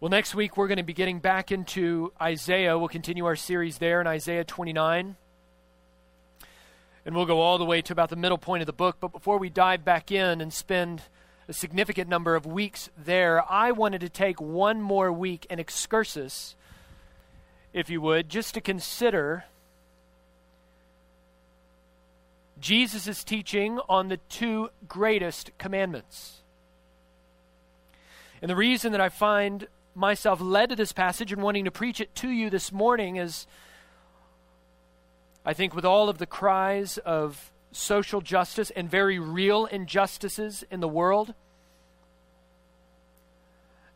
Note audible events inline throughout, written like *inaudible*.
Well, next week we're going to be getting back into Isaiah. We'll continue our series there in Isaiah 29. And we'll go all the way to about the middle point of the book. But before we dive back in and spend a significant number of weeks there, I wanted to take one more week, an excursus, if you would, just to consider Jesus' teaching on the two greatest commandments. And the reason that I find myself led to this passage and wanting to preach it to you this morning is I think with all of the cries of social justice and very real injustices in the world,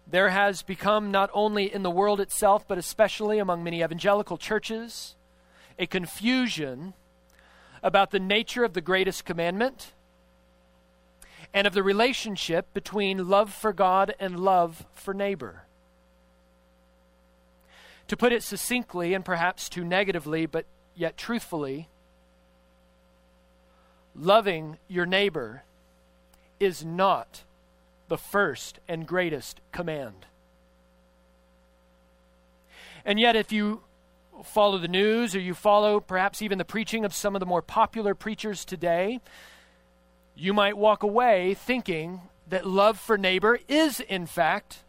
there has become, not only in the world itself, but especially among many evangelical churches, a confusion about the nature of the greatest commandment and of the relationship between love for God and love for neighbor. To put it succinctly and perhaps too negatively, but yet truthfully, loving your neighbor is not the first and greatest command. And yet, if you follow the news or you follow perhaps even the preaching of some of the more popular preachers today, you might walk away thinking that love for neighbor is, in fact,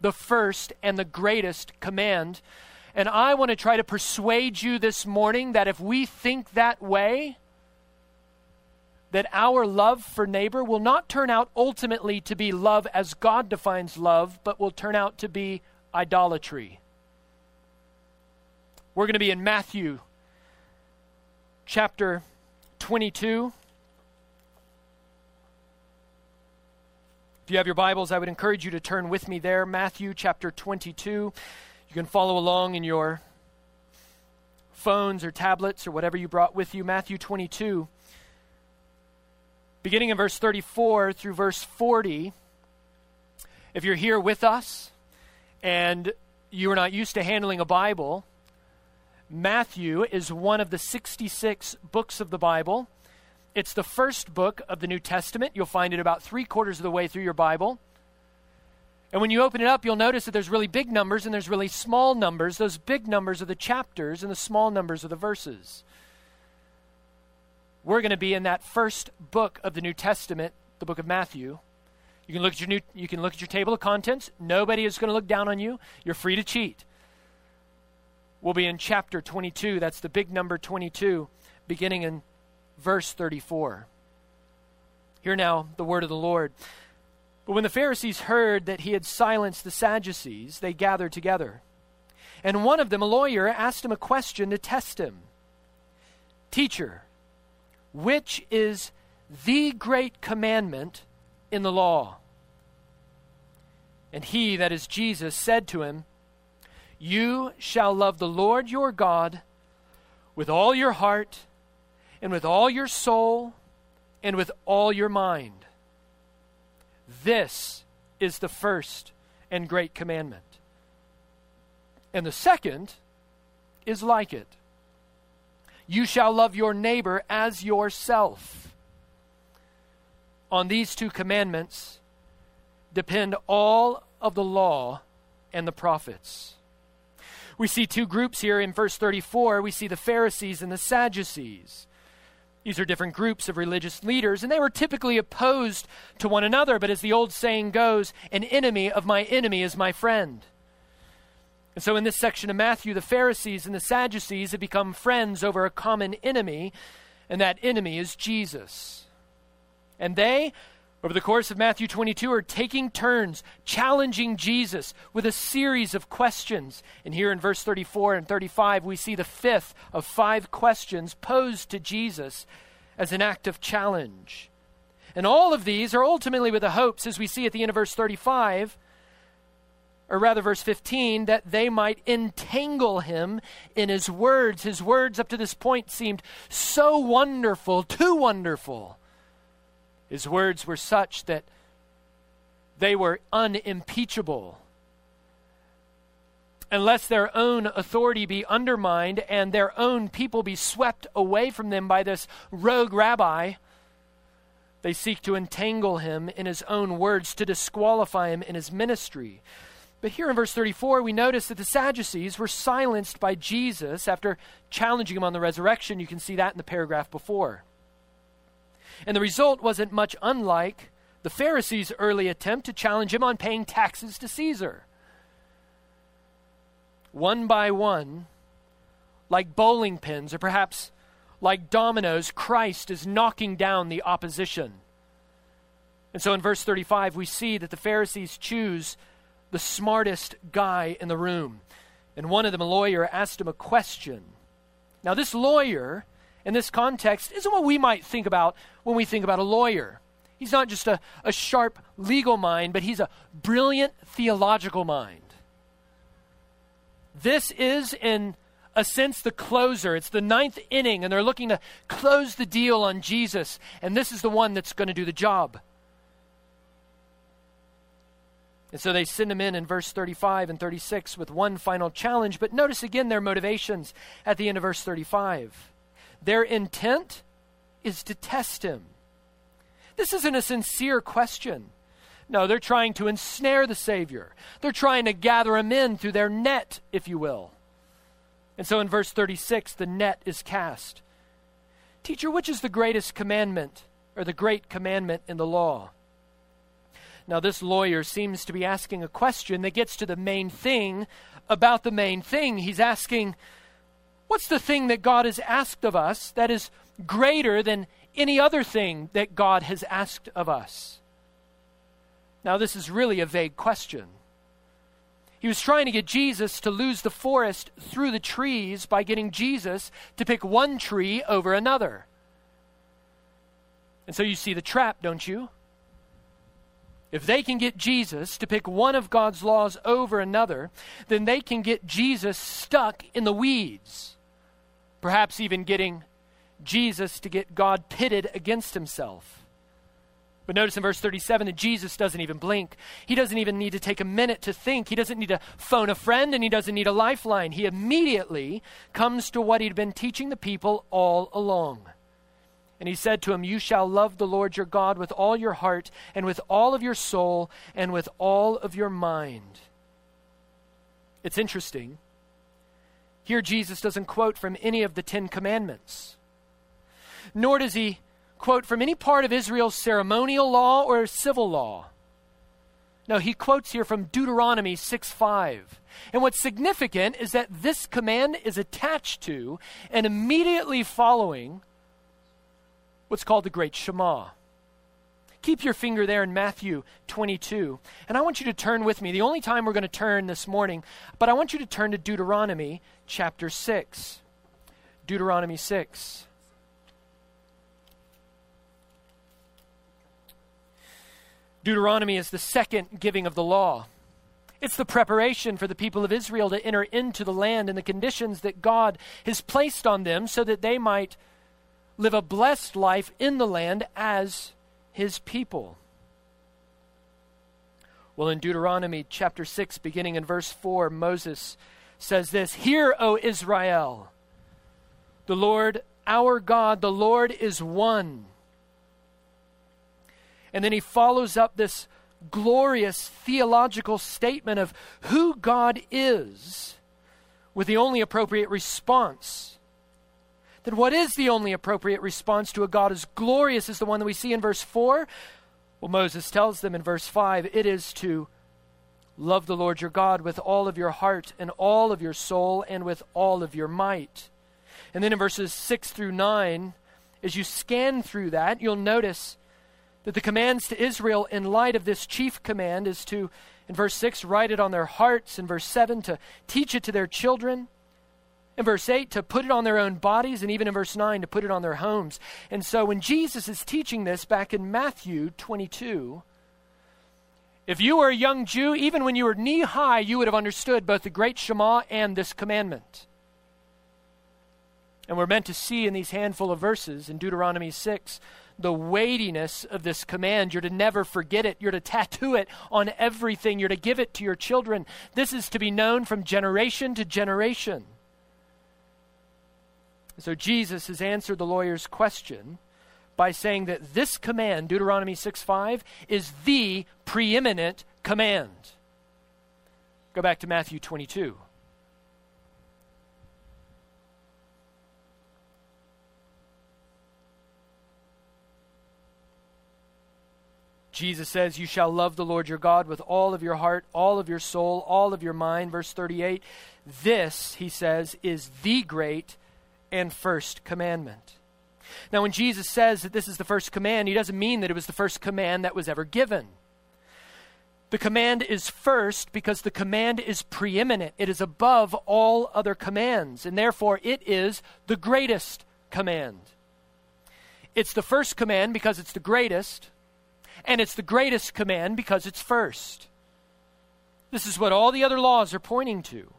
the first and the greatest command. And I want to try to persuade you this morning that if we think that way, that our love for neighbor will not turn out ultimately to be love as God defines love, but will turn out to be idolatry. We're going to be in Matthew chapter 22. If you have your Bibles, I would encourage you to turn with me there. Matthew chapter 22. You can follow along in your phones or tablets or whatever you brought with you. Matthew 22 beginning in verse 34 through verse 40. If you're here with us and you are not used to handling a Bible, Matthew is one of the 66 books of the Bible. It's the first book of the New Testament. You'll find it about three quarters of the way through your Bible. And when you open it up, you'll notice that there's really big numbers and there's really small numbers. Those big numbers are the chapters, and the small numbers are the verses. We're going to be in that first book of the New Testament, the book of Matthew. You can look at your new, you can look at your table of contents. Nobody is going to look down on you. You're free to cheat. We'll be in chapter 22. That's the big number 22, beginning in verse 34. Hear now the word of the Lord. But when the Pharisees heard that he had silenced the Sadducees, they gathered together. And one of them, a lawyer, asked him a question to test him Teacher, which is the great commandment in the law? And he, that is Jesus, said to him, You shall love the Lord your God with all your heart, and with all your soul, and with all your mind. This is the first and great commandment. And the second is like it you shall love your neighbor as yourself. On these two commandments depend all of the law and the prophets. We see two groups here in verse 34. We see the Pharisees and the Sadducees. These are different groups of religious leaders, and they were typically opposed to one another. But as the old saying goes, an enemy of my enemy is my friend. And so, in this section of Matthew, the Pharisees and the Sadducees have become friends over a common enemy, and that enemy is Jesus. And they, over the course of Matthew 22, are taking turns challenging Jesus with a series of questions. And here in verse 34 and 35, we see the fifth of five questions posed to Jesus as an act of challenge. And all of these are ultimately with the hopes, as we see at the end of verse 35, or rather, verse 15, that they might entangle him in his words. His words up to this point seemed so wonderful, too wonderful. His words were such that they were unimpeachable. Unless their own authority be undermined and their own people be swept away from them by this rogue rabbi, they seek to entangle him in his own words, to disqualify him in his ministry. But here in verse 34, we notice that the Sadducees were silenced by Jesus after challenging him on the resurrection. You can see that in the paragraph before. And the result wasn't much unlike the Pharisees' early attempt to challenge him on paying taxes to Caesar. One by one, like bowling pins or perhaps like dominoes, Christ is knocking down the opposition. And so in verse 35, we see that the Pharisees choose the smartest guy in the room. And one of them, a lawyer, asked him a question. Now, this lawyer, in this context, isn't what we might think about when we think about a lawyer. He's not just a, a sharp legal mind, but he's a brilliant theological mind. This is, in a sense, the closer. It's the ninth inning, and they're looking to close the deal on Jesus. And this is the one that's going to do the job. And so they send him in in verse 35 and 36 with one final challenge. But notice again their motivations at the end of verse 35. Their intent is to test him. This isn't a sincere question. No, they're trying to ensnare the Savior. They're trying to gather him in through their net, if you will. And so in verse 36, the net is cast. Teacher, which is the greatest commandment, or the great commandment in the law? Now, this lawyer seems to be asking a question that gets to the main thing about the main thing. He's asking, What's the thing that God has asked of us that is greater than any other thing that God has asked of us? Now, this is really a vague question. He was trying to get Jesus to lose the forest through the trees by getting Jesus to pick one tree over another. And so you see the trap, don't you? If they can get Jesus to pick one of God's laws over another, then they can get Jesus stuck in the weeds. Perhaps even getting Jesus to get God pitted against himself. But notice in verse 37 that Jesus doesn't even blink. He doesn't even need to take a minute to think. He doesn't need to phone a friend and he doesn't need a lifeline. He immediately comes to what he'd been teaching the people all along. And he said to him, You shall love the Lord your God with all your heart, and with all of your soul, and with all of your mind. It's interesting. Here, Jesus doesn't quote from any of the Ten Commandments, nor does he quote from any part of Israel's ceremonial law or civil law. No, he quotes here from Deuteronomy 6 5. And what's significant is that this command is attached to and immediately following what's called the Great Shema. Keep your finger there in Matthew 22. And I want you to turn with me. The only time we're going to turn this morning, but I want you to turn to Deuteronomy chapter 6. Deuteronomy 6. Deuteronomy is the second giving of the law. It's the preparation for the people of Israel to enter into the land and the conditions that God has placed on them so that they might live a blessed life in the land as his people. Well, in Deuteronomy chapter 6, beginning in verse 4, Moses says this Hear, O Israel, the Lord our God, the Lord is one. And then he follows up this glorious theological statement of who God is with the only appropriate response then what is the only appropriate response to a God as glorious as the one that we see in verse 4? Well, Moses tells them in verse 5 it is to love the Lord your God with all of your heart and all of your soul and with all of your might. And then in verses 6 through 9, as you scan through that, you'll notice that the commands to Israel in light of this chief command is to, in verse 6, write it on their hearts, in verse 7, to teach it to their children in verse 8 to put it on their own bodies, and even in verse 9 to put it on their homes. And so when Jesus is teaching this back in Matthew 22, if you were a young Jew, even when you were knee high, you would have understood both the great Shema and this commandment. And we're meant to see in these handful of verses in Deuteronomy 6 the weightiness of this command. You're to never forget it. You're to tattoo it on everything. You're to give it to your children. This is to be known from generation to generation. So Jesus has answered the lawyer's question by saying that this command, Deuteronomy 6 5, is the preeminent command. Go back to Matthew 22. Jesus says, You shall love the Lord your God with all of your heart, all of your soul, all of your mind. Verse 38. This, he says, is the great and first commandment. Now, when Jesus says that this is the first command, he doesn't mean that it was the first command that was ever given. The command is first because the command is preeminent. It is above all other commands, and therefore it is the greatest command. It's the first command because it's the greatest, and it's the greatest command because it's first. This is what all the other laws are pointing to.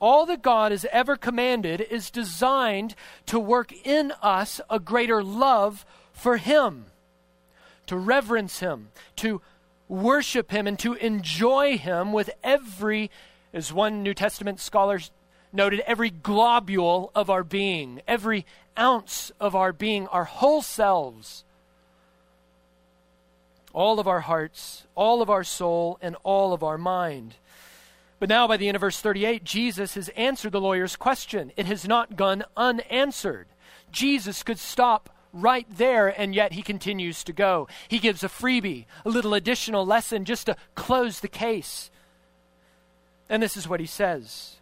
All that God has ever commanded is designed to work in us a greater love for Him, to reverence Him, to worship Him, and to enjoy Him with every, as one New Testament scholar noted, every globule of our being, every ounce of our being, our whole selves all of our hearts, all of our soul, and all of our mind. But now, by the end of verse 38, Jesus has answered the lawyer's question. It has not gone unanswered. Jesus could stop right there, and yet he continues to go. He gives a freebie, a little additional lesson just to close the case. And this is what he says.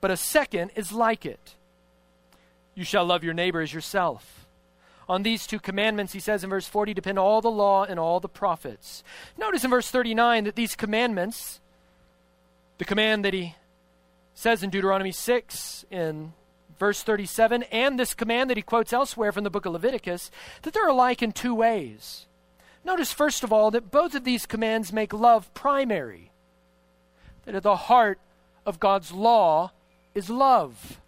But a second is like it You shall love your neighbor as yourself. On these two commandments, he says in verse 40, depend all the law and all the prophets. Notice in verse 39 that these commandments, the command that he says in Deuteronomy 6, in verse 37, and this command that he quotes elsewhere from the book of Leviticus, that they're alike in two ways. Notice, first of all, that both of these commands make love primary. That at the heart of God's law is love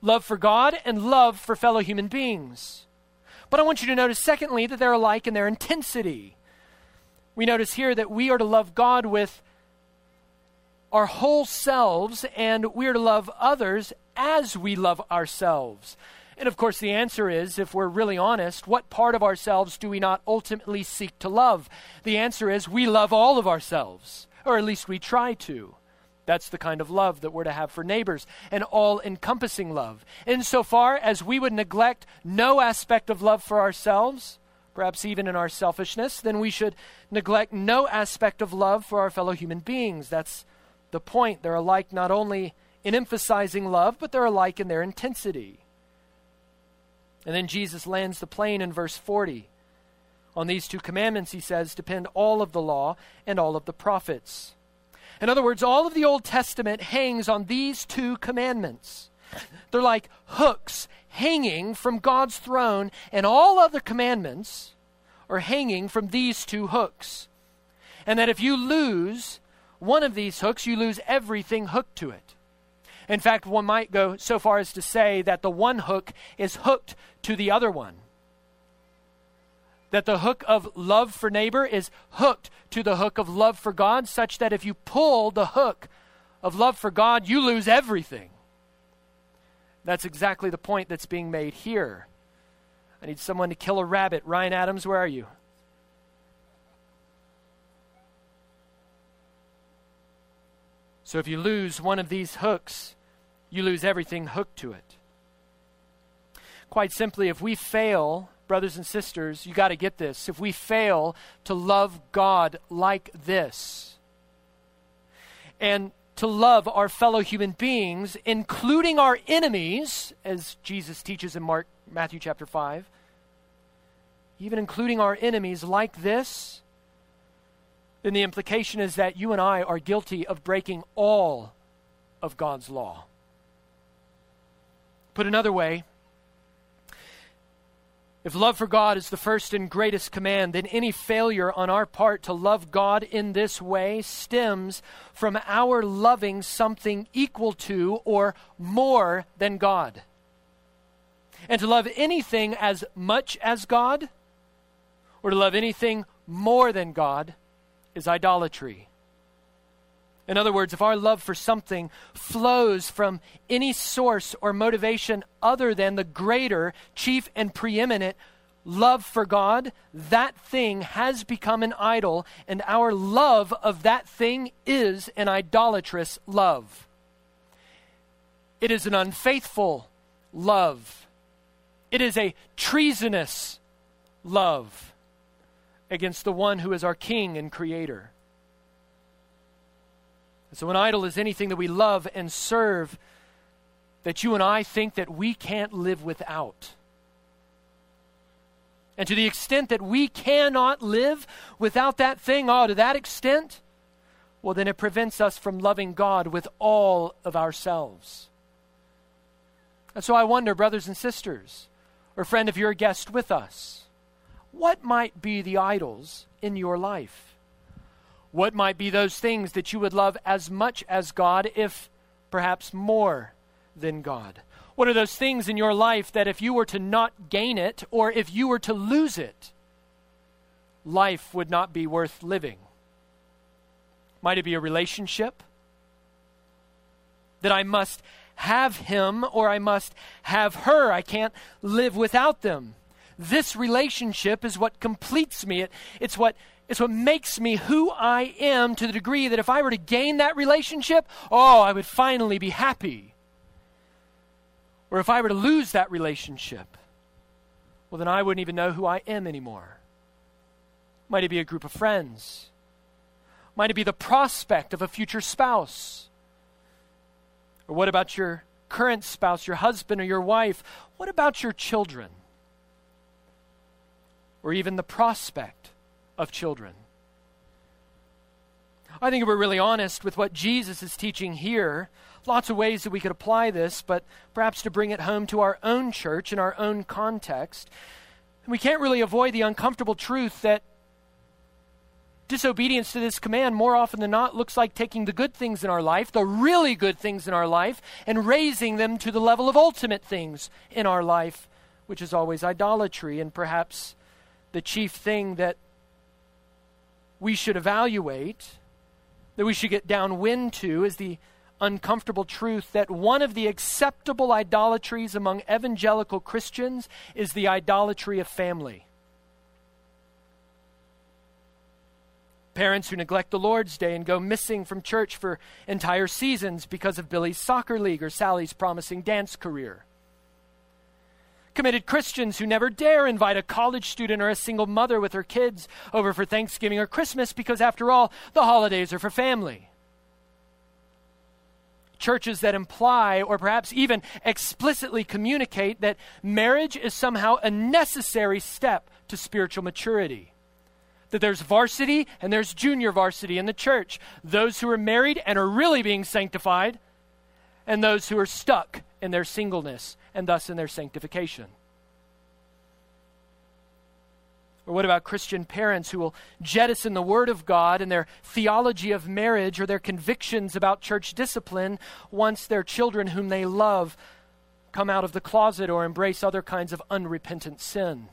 love for God and love for fellow human beings. But I want you to notice, secondly, that they're alike in their intensity. We notice here that we are to love God with our whole selves, and we are to love others as we love ourselves. And of course, the answer is if we're really honest, what part of ourselves do we not ultimately seek to love? The answer is we love all of ourselves, or at least we try to. That's the kind of love that we're to have for neighbors, an all encompassing love. Insofar as we would neglect no aspect of love for ourselves, perhaps even in our selfishness, then we should neglect no aspect of love for our fellow human beings. That's the point. They're alike not only in emphasizing love, but they're alike in their intensity. And then Jesus lands the plane in verse 40. On these two commandments, he says, depend all of the law and all of the prophets. In other words, all of the Old Testament hangs on these two commandments. They're like hooks hanging from God's throne, and all other commandments are hanging from these two hooks. And that if you lose one of these hooks, you lose everything hooked to it. In fact, one might go so far as to say that the one hook is hooked to the other one that the hook of love for neighbor is hooked to the hook of love for God, such that if you pull the hook of love for God, you lose everything. That's exactly the point that's being made here. I need someone to kill a rabbit. Ryan Adams, where are you? So if you lose one of these hooks, you lose everything hooked to it. Quite simply, if we fail brothers and sisters, you got to get this. If we fail to love God like this, and to love our fellow human beings, including our enemies, as Jesus teaches in Mark, Matthew chapter 5, even including our enemies like this, then the implication is that you and I are guilty of breaking all of God's law. Put another way, if love for God is the first and greatest command, then any failure on our part to love God in this way stems from our loving something equal to or more than God. And to love anything as much as God, or to love anything more than God, is idolatry. In other words, if our love for something flows from any source or motivation other than the greater, chief, and preeminent love for God, that thing has become an idol, and our love of that thing is an idolatrous love. It is an unfaithful love. It is a treasonous love against the one who is our King and Creator. So, an idol is anything that we love and serve that you and I think that we can't live without. And to the extent that we cannot live without that thing, oh, to that extent, well, then it prevents us from loving God with all of ourselves. And so I wonder, brothers and sisters, or friend, if you're a guest with us, what might be the idols in your life? What might be those things that you would love as much as God, if perhaps more than God? What are those things in your life that if you were to not gain it, or if you were to lose it, life would not be worth living? Might it be a relationship? That I must have him or I must have her. I can't live without them. This relationship is what completes me. It, it's what it's what makes me who I am to the degree that if I were to gain that relationship, oh, I would finally be happy. Or if I were to lose that relationship, well, then I wouldn't even know who I am anymore. Might it be a group of friends? Might it be the prospect of a future spouse? Or what about your current spouse, your husband or your wife? What about your children? Or even the prospect of children? I think if we're really honest with what Jesus is teaching here, lots of ways that we could apply this, but perhaps to bring it home to our own church in our own context, we can't really avoid the uncomfortable truth that disobedience to this command, more often than not, looks like taking the good things in our life, the really good things in our life, and raising them to the level of ultimate things in our life, which is always idolatry. And perhaps the chief thing that we should evaluate, that we should get downwind to, is the uncomfortable truth that one of the acceptable idolatries among evangelical Christians is the idolatry of family. Parents who neglect the Lord's Day and go missing from church for entire seasons because of Billy's soccer league or Sally's promising dance career. Committed Christians who never dare invite a college student or a single mother with her kids over for Thanksgiving or Christmas because, after all, the holidays are for family. Churches that imply or perhaps even explicitly communicate that marriage is somehow a necessary step to spiritual maturity that there's varsity and there's junior varsity in the church. Those who are married and are really being sanctified, and those who are stuck in their singleness and thus in their sanctification. Or what about Christian parents who will jettison the Word of God and their theology of marriage or their convictions about church discipline once their children, whom they love, come out of the closet or embrace other kinds of unrepentant sin?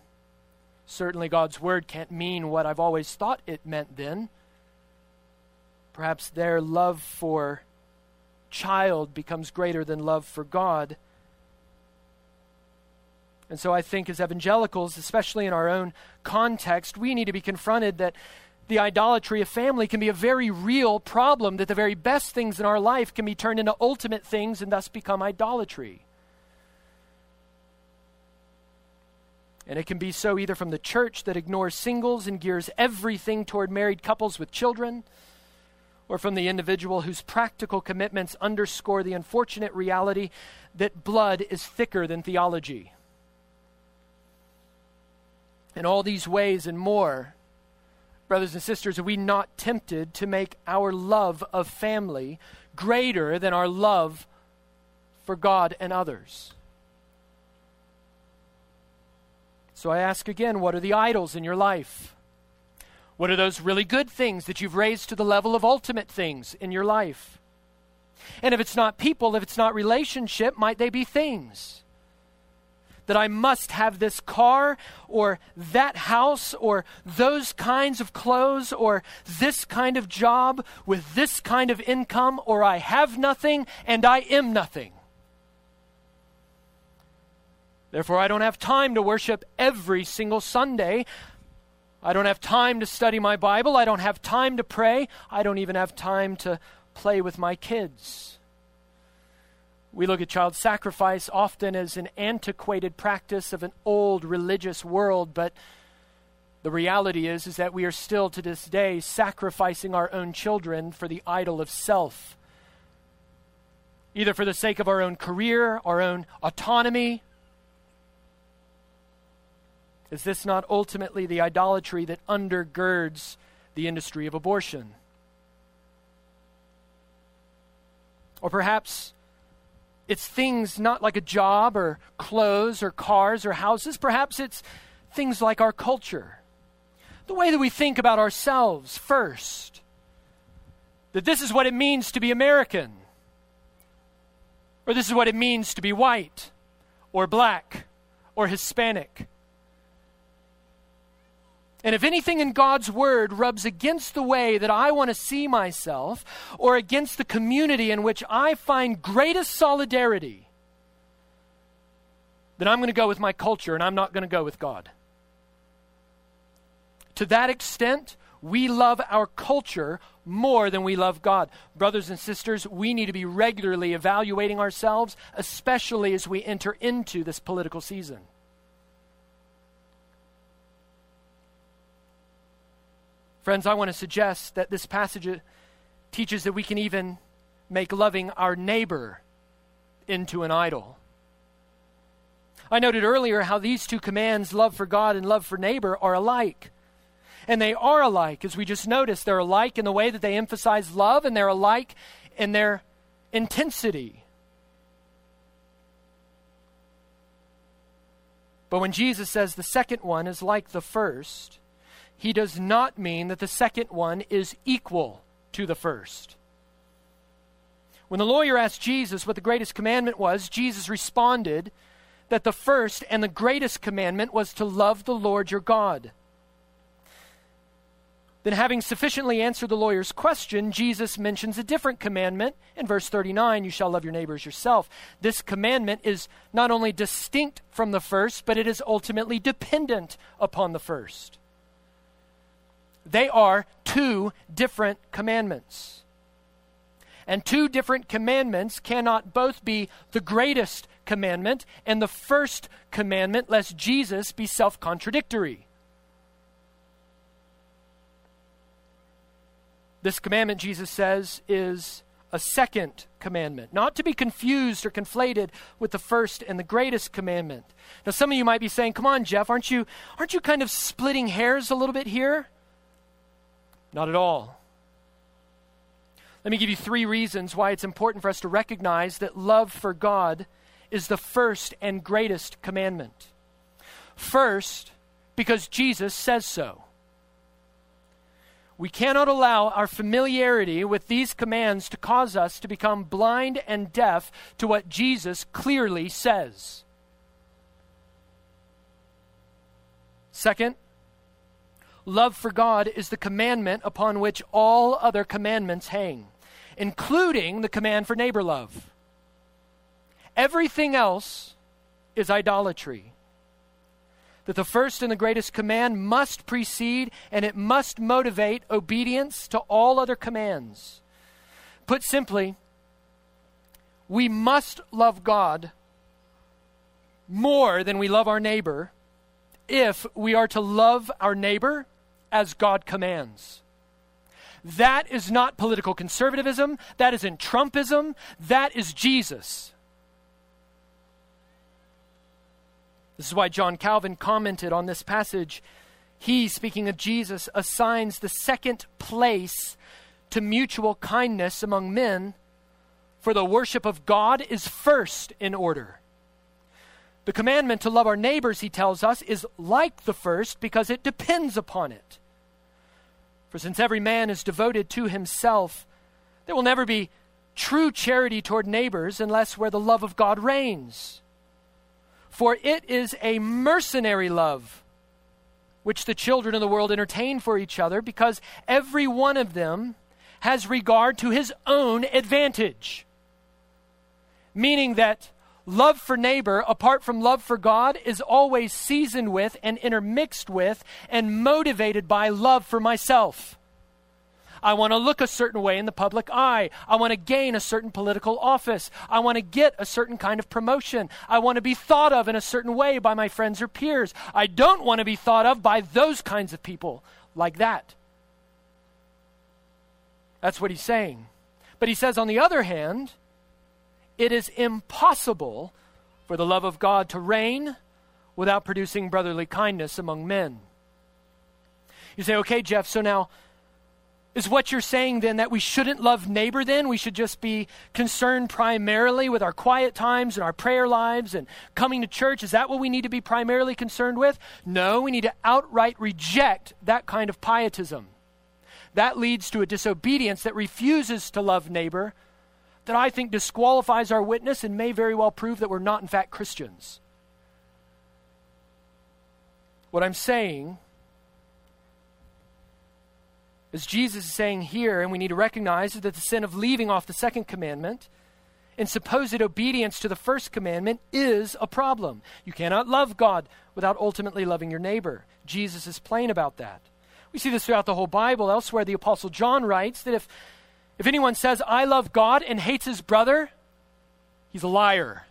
Certainly, God's word can't mean what I've always thought it meant then. Perhaps their love for child becomes greater than love for God. And so I think as evangelicals, especially in our own context, we need to be confronted that the idolatry of family can be a very real problem, that the very best things in our life can be turned into ultimate things and thus become idolatry. And it can be so either from the church that ignores singles and gears everything toward married couples with children, or from the individual whose practical commitments underscore the unfortunate reality that blood is thicker than theology. In all these ways and more, brothers and sisters, are we not tempted to make our love of family greater than our love for God and others? So I ask again what are the idols in your life? What are those really good things that you've raised to the level of ultimate things in your life? And if it's not people, if it's not relationship, might they be things? That I must have this car or that house or those kinds of clothes or this kind of job with this kind of income or I have nothing and I am nothing. Therefore, I don't have time to worship every single Sunday. I don't have time to study my Bible. I don't have time to pray. I don't even have time to play with my kids. We look at child sacrifice often as an antiquated practice of an old religious world, but the reality is is that we are still to this day sacrificing our own children for the idol of self. Either for the sake of our own career, our own autonomy, is this not ultimately the idolatry that undergirds the industry of abortion? Or perhaps it's things not like a job or clothes or cars or houses. Perhaps it's things like our culture. The way that we think about ourselves first. That this is what it means to be American. Or this is what it means to be white or black or Hispanic. And if anything in God's word rubs against the way that I want to see myself or against the community in which I find greatest solidarity, then I'm going to go with my culture and I'm not going to go with God. To that extent, we love our culture more than we love God. Brothers and sisters, we need to be regularly evaluating ourselves, especially as we enter into this political season. Friends, I want to suggest that this passage uh, teaches that we can even make loving our neighbor into an idol. I noted earlier how these two commands, love for God and love for neighbor, are alike. And they are alike, as we just noticed. They're alike in the way that they emphasize love, and they're alike in their intensity. But when Jesus says the second one is like the first, he does not mean that the second one is equal to the first. When the lawyer asked Jesus what the greatest commandment was, Jesus responded that the first and the greatest commandment was to love the Lord your God. Then, having sufficiently answered the lawyer's question, Jesus mentions a different commandment in verse 39 you shall love your neighbors yourself. This commandment is not only distinct from the first, but it is ultimately dependent upon the first. They are two different commandments. And two different commandments cannot both be the greatest commandment and the first commandment, lest Jesus be self contradictory. This commandment, Jesus says, is a second commandment, not to be confused or conflated with the first and the greatest commandment. Now, some of you might be saying, "Come on, Jeff, aren't you aren't you kind of splitting hairs a little bit here?" Not at all. Let me give you three reasons why it's important for us to recognize that love for God is the first and greatest commandment. First, because Jesus says so. We cannot allow our familiarity with these commands to cause us to become blind and deaf to what Jesus clearly says. Second, Love for God is the commandment upon which all other commandments hang, including the command for neighbor love. Everything else is idolatry. That the first and the greatest command must precede and it must motivate obedience to all other commands. Put simply, we must love God more than we love our neighbor if we are to love our neighbor as God commands. That is not political conservatism. That isn't Trumpism. That is Jesus. This is why John Calvin commented on this passage. He, speaking of Jesus, assigns the second place to mutual kindness among men, for the worship of God is first in order. The commandment to love our neighbors, he tells us, is like the first because it depends upon it. For since every man is devoted to himself, there will never be true charity toward neighbors unless where the love of God reigns. For it is a mercenary love which the children of the world entertain for each other, because every one of them has regard to his own advantage. Meaning that love for neighbor, apart from love for God, is always seasoned with and intermixed with and motivated by love for myself. I want to look a certain way in the public eye. I want to gain a certain political office. I want to get a certain kind of promotion. I want to be thought of in a certain way by my friends or peers. I don't want to be thought of by those kinds of people like that. That's what he's saying. But he says, on the other hand, it is impossible for the love of God to reign without producing brotherly kindness among men. You say, okay, Jeff, so now is what you're saying then that we shouldn't love neighbor then? We should just be concerned primarily with our quiet times and our prayer lives and coming to church? Is that what we need to be primarily concerned with? No, we need to outright reject that kind of pietism. That leads to a disobedience that refuses to love neighbor that I think disqualifies our witness and may very well prove that we're not, in fact, Christians. What I'm saying as Jesus is saying here, and we need to recognize that the sin of leaving off the second commandment and supposed obedience to the first commandment is a problem. You cannot love God without ultimately loving your neighbor. Jesus is plain about that. We see this throughout the whole Bible. Elsewhere, the Apostle John writes that if, if anyone says, I love God and hates his brother, he's a liar.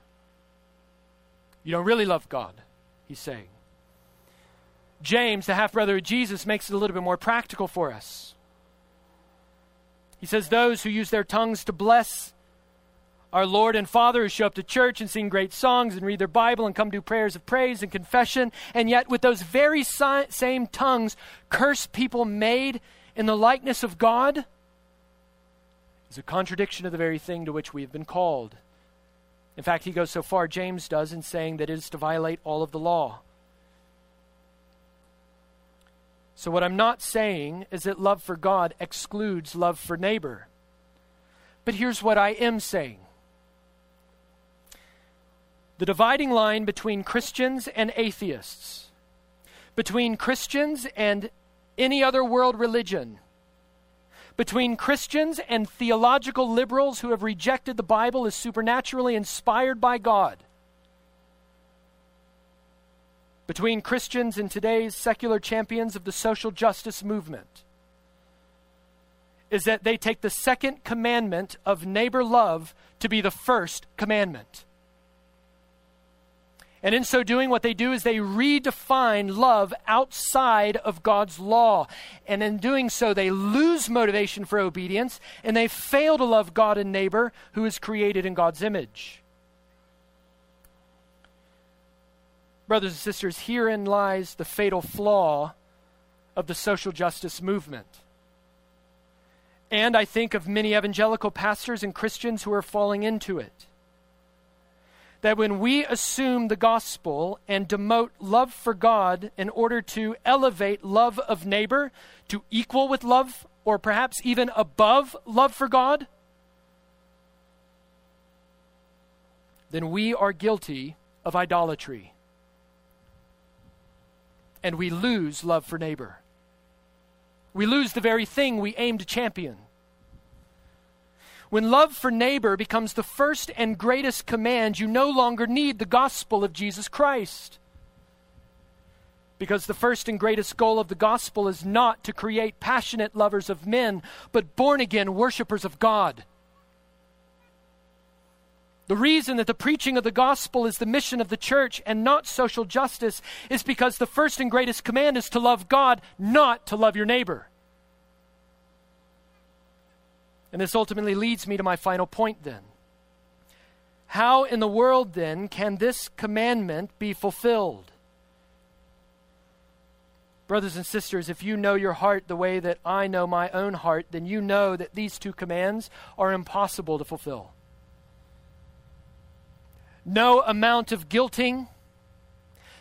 You don't really love God, he's saying. James, the half brother of Jesus, makes it a little bit more practical for us. He says, Those who use their tongues to bless our Lord and Father, who show up to church and sing great songs and read their Bible and come do prayers of praise and confession, and yet with those very si- same tongues curse people made in the likeness of God, is a contradiction of the very thing to which we have been called. In fact, he goes so far, James does, in saying that it is to violate all of the law. So, what I'm not saying is that love for God excludes love for neighbor. But here's what I am saying the dividing line between Christians and atheists, between Christians and any other world religion, between Christians and theological liberals who have rejected the Bible as supernaturally inspired by God between Christians and today's secular champions of the social justice movement is that they take the second commandment of neighbor love to be the first commandment. And in so doing, what they do is they redefine love outside of God's law. And in doing so, they lose motivation for obedience and they fail to love God and neighbor who is created in God's image. Brothers and sisters, herein lies the fatal flaw of the social justice movement. And I think of many evangelical pastors and Christians who are falling into it. That when we assume the gospel and demote love for God in order to elevate love of neighbor to equal with love or perhaps even above love for God, then we are guilty of idolatry and we lose love for neighbor. We lose the very thing we aim to champion. When love for neighbor becomes the first and greatest command, you no longer need the gospel of Jesus Christ. Because the first and greatest goal of the gospel is not to create passionate lovers of men, but born again worshipers of God. The reason that the preaching of the gospel is the mission of the church and not social justice is because the first and greatest command is to love God, not to love your neighbor. And this ultimately leads me to my final point then. How in the world then can this commandment be fulfilled? Brothers and sisters, if you know your heart the way that I know my own heart, then you know that these two commands are impossible to fulfill. No amount of guilting,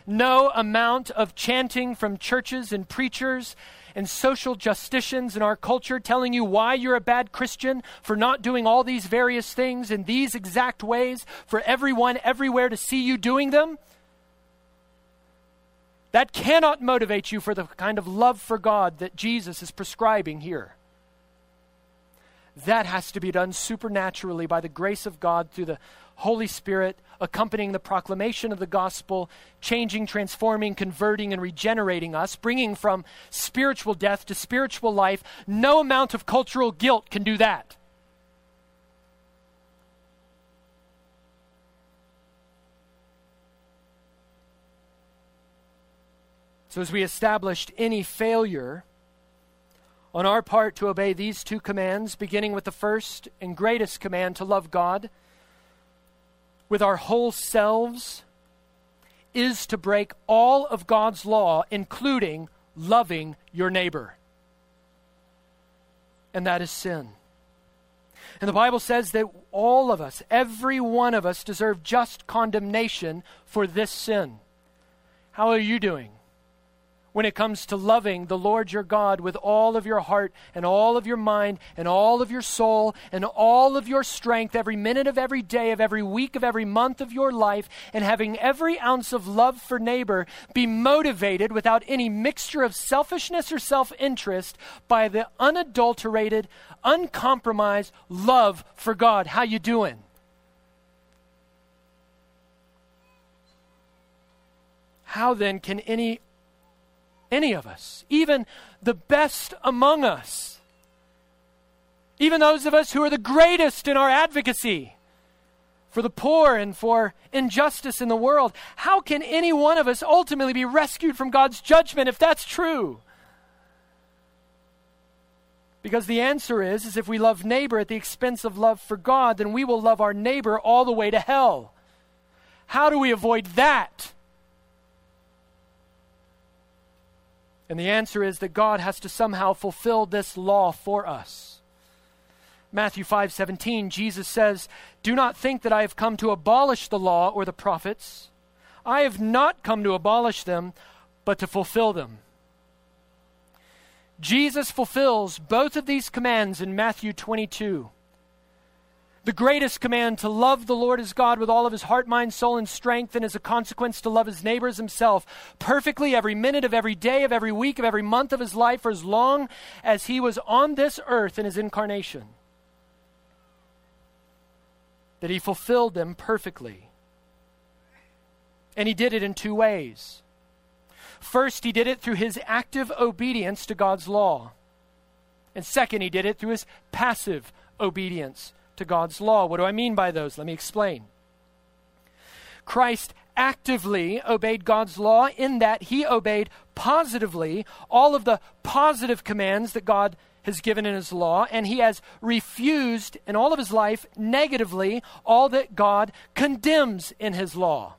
no amount of chanting from churches and preachers and social justicians in our culture telling you why you're a bad Christian for not doing all these various things in these exact ways for everyone everywhere to see you doing them. That cannot motivate you for the kind of love for God that Jesus is prescribing here. that has to be done supernaturally by the grace of God through the Holy Spirit accompanying the proclamation of the gospel, changing, transforming, converting, and regenerating us, bringing from spiritual death to spiritual life. No amount of cultural guilt can do that. So, as we established any failure on our part to obey these two commands, beginning with the first and greatest command to love God with our whole selves, is to break all of God's law, including loving your neighbor. And that is sin. And the Bible says that all of us, every one of us, deserve just condemnation for this sin. How are you doing? When it comes to loving the Lord your God with all of your heart and all of your mind and all of your soul and all of your strength every minute of every day of every week of every month of your life and having every ounce of love for neighbor be motivated without any mixture of selfishness or self-interest by the unadulterated uncompromised love for God. How you doing? How then can any any of us, even the best among us, even those of us who are the greatest in our advocacy for the poor and for injustice in the world. How can any one of us ultimately be rescued from God's judgment if that's true? Because the answer is, is if we love neighbor at the expense of love for God, then we will love our neighbor all the way to hell. How do we avoid that? And the answer is that God has to somehow fulfill this law for us. Matthew 5:17 Jesus says, "Do not think that I have come to abolish the law or the prophets. I have not come to abolish them, but to fulfill them." Jesus fulfills both of these commands in Matthew 22 the greatest command to love the Lord his God with all of his heart, mind, soul, and strength, and as a consequence to love his neighbors himself perfectly every minute of every day, of every week, of every month of his life, for as long as he was on this earth in his incarnation. That he fulfilled them perfectly. And he did it in two ways. First, he did it through his active obedience to God's law. And second, he did it through his passive obedience to God's law. What do I mean by those? Let me explain. Christ actively obeyed God's law in that he obeyed positively all of the positive commands that God has given in his law, and he has refused in all of his life negatively all that God condemns in his law.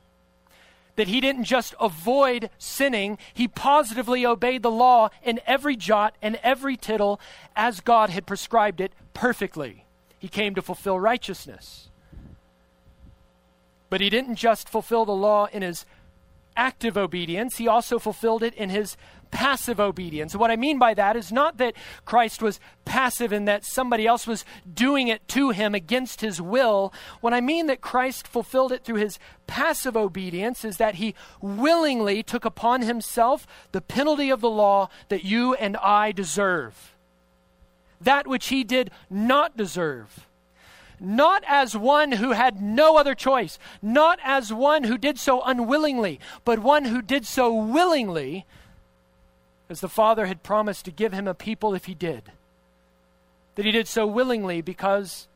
That he didn't just avoid sinning, he positively obeyed the law in every jot and every tittle as God had prescribed it perfectly. He came to fulfill righteousness. But he didn't just fulfill the law in his active obedience, he also fulfilled it in his passive obedience. what I mean by that is not that Christ was passive and that somebody else was doing it to him against his will. What I mean that Christ fulfilled it through his passive obedience is that he willingly took upon himself the penalty of the law that you and I deserve that which he did not deserve. Not as one who had no other choice, not as one who did so unwillingly, but one who did so willingly, as the Father had promised to give him a people if he did. That he did so willingly because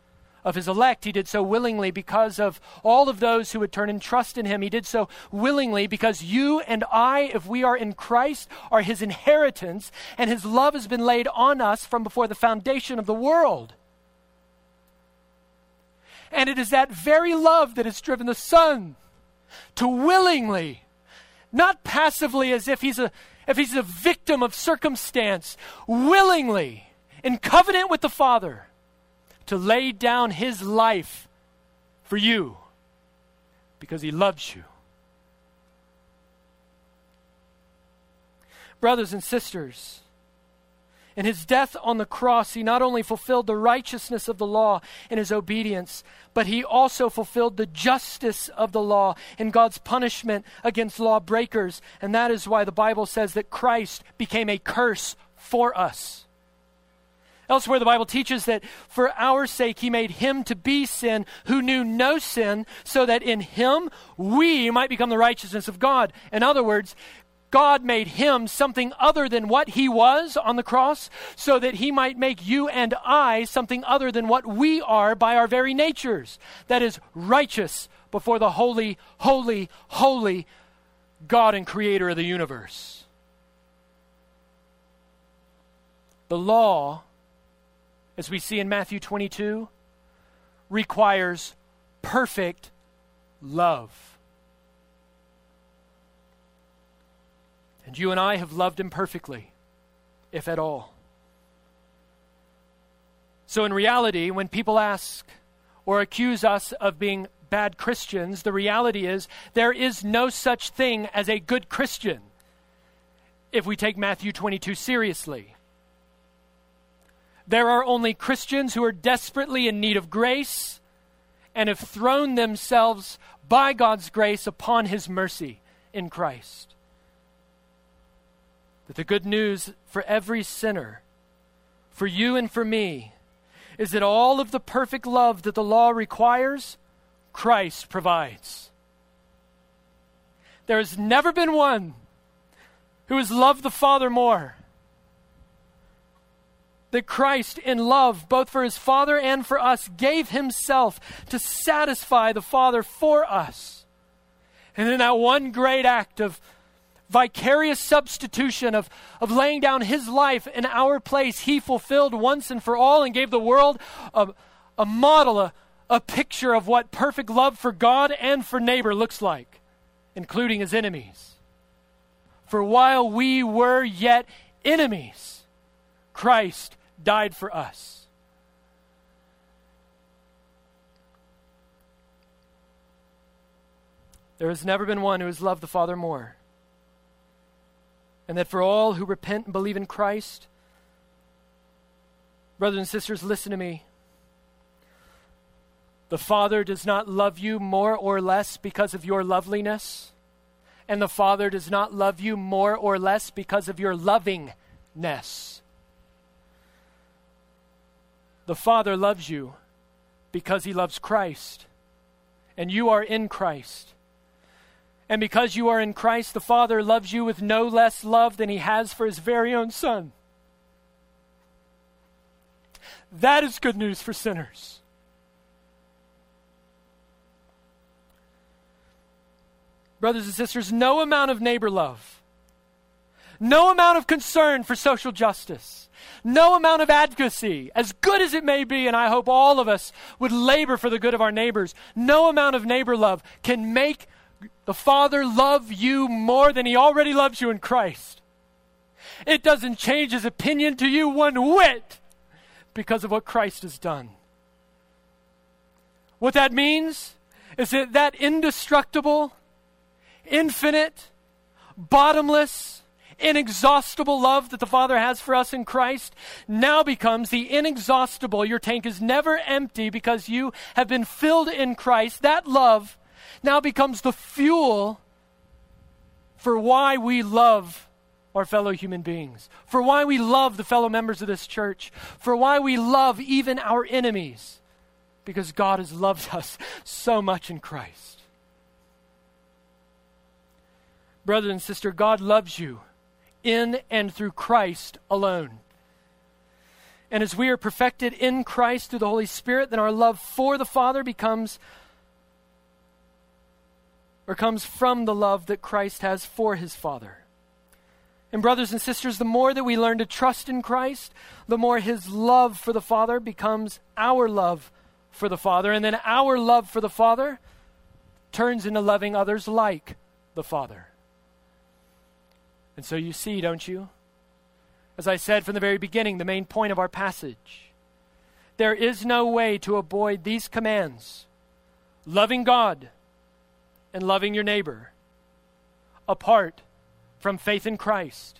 of his elect. He did so willingly because of all of those who would turn and trust in him. He did so willingly because you and I, if we are in Christ, are his inheritance, and his love has been laid on us from before the foundation of the world. And it is that very love that has driven the Son to willingly, not passively as if he's a, if he's a victim of circumstance, willingly, in covenant with the Father to lay down his life for you because he loves you. Brothers and sisters, in his death on the cross, he not only fulfilled the righteousness of the law in his obedience, but he also fulfilled the justice of the law in God's punishment against lawbreakers. And that is why the Bible says that Christ became a curse for us. Elsewhere, the Bible teaches that for our sake he made him to be sin who knew no sin, so that in him we might become the righteousness of God. In other words, God made him something other than what he was on the cross, so that he might make you and I something other than what we are by our very natures. That is, righteous before the holy, holy, holy God and creator of the universe. The law as we see in Matthew 22, requires perfect love. And you and I have loved him perfectly, if at all. So, in reality, when people ask or accuse us of being bad Christians, the reality is there is no such thing as a good Christian if we take Matthew 22 seriously. There are only Christians who are desperately in need of grace and have thrown themselves by God's grace upon His mercy in Christ. But the good news for every sinner, for you and for me, is that all of the perfect love that the law requires, Christ provides. There has never been one who has loved the Father more that Christ, in love, both for his Father and for us, gave himself to satisfy the Father for us. And in that one great act of vicarious substitution, of, of laying down his life in our place, he fulfilled once and for all and gave the world a, a model, a, a picture of what perfect love for God and for neighbor looks like, including his enemies. For while we were yet enemies, Christ died for us. There has never been one who has loved the Father more. And that for all who repent and believe in Christ, brothers and sisters, listen to me. The Father does not love you more or less because of your loveliness, and the Father does not love you more or less because of your lovingness. The Father loves you because he loves Christ, and you are in Christ. And because you are in Christ, the Father loves you with no less love than he has for his very own Son. That is good news for sinners. Brothers and sisters, no amount of neighbor love, no amount of concern for social justice, no amount of advocacy, as good as it may be, and I hope all of us would labor for the good of our neighbors, no amount of neighbor love can make the Father love you more than he already loves you in Christ. It doesn't change his opinion to you one whit because of what Christ has done. What that means is that that indestructible, infinite, bottomless, inexhaustible love that the Father has for us in Christ now becomes the inexhaustible. Your tank is never empty because you have been filled in Christ. That love now becomes the fuel for why we love our fellow human beings, for why we love the fellow members of this church, for why we love even our enemies, because God has loved *laughs* us so much in Christ. Brother and sister, God loves you in and through Christ alone. And as we are perfected in Christ through the Holy Spirit, then our love for the Father becomes or comes from the love that Christ has for his Father. And, brothers and sisters, the more that we learn to trust in Christ, the more his love for the Father becomes our love for the Father. And then our love for the Father turns into loving others like the Father. And so you see, don't you? As I said from the very beginning, the main point of our passage. There is no way to avoid these commands loving God and loving your neighbor apart from faith in Christ.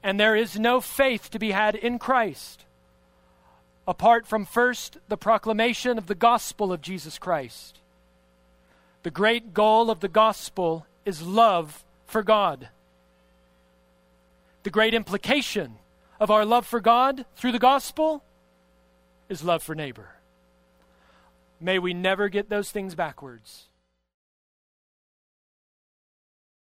And there is no faith to be had in Christ apart from first the proclamation of the gospel of Jesus Christ. The great goal of the gospel is love for God. The great implication of our love for God through the gospel is love for neighbor. May we never get those things backwards.